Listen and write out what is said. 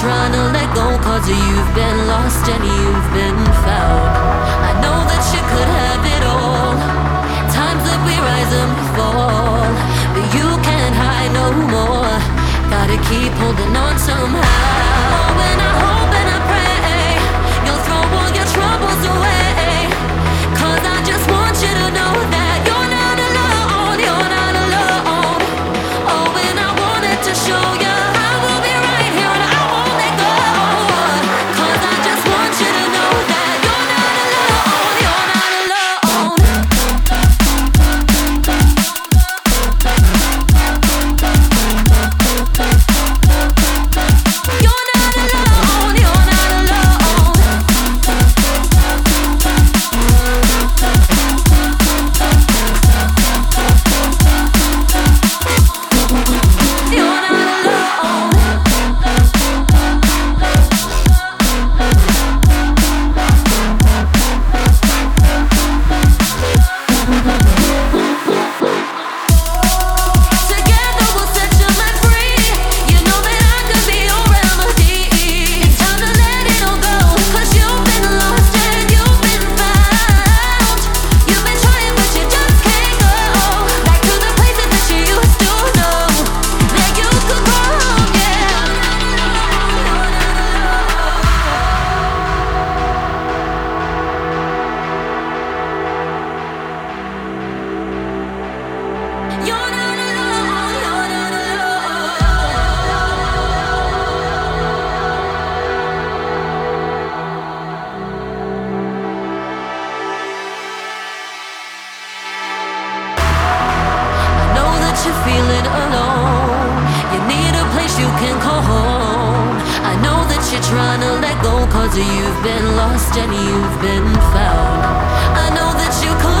trying to let go cause you've been lost and you've been found. I know that you could have it all. Times that we rise and we fall, but you can't hide no more. Gotta keep holding on somehow. You're feeling alone. You need a place you can call home. I know that you're trying to let go cause you've been lost and you've been found. I know that you could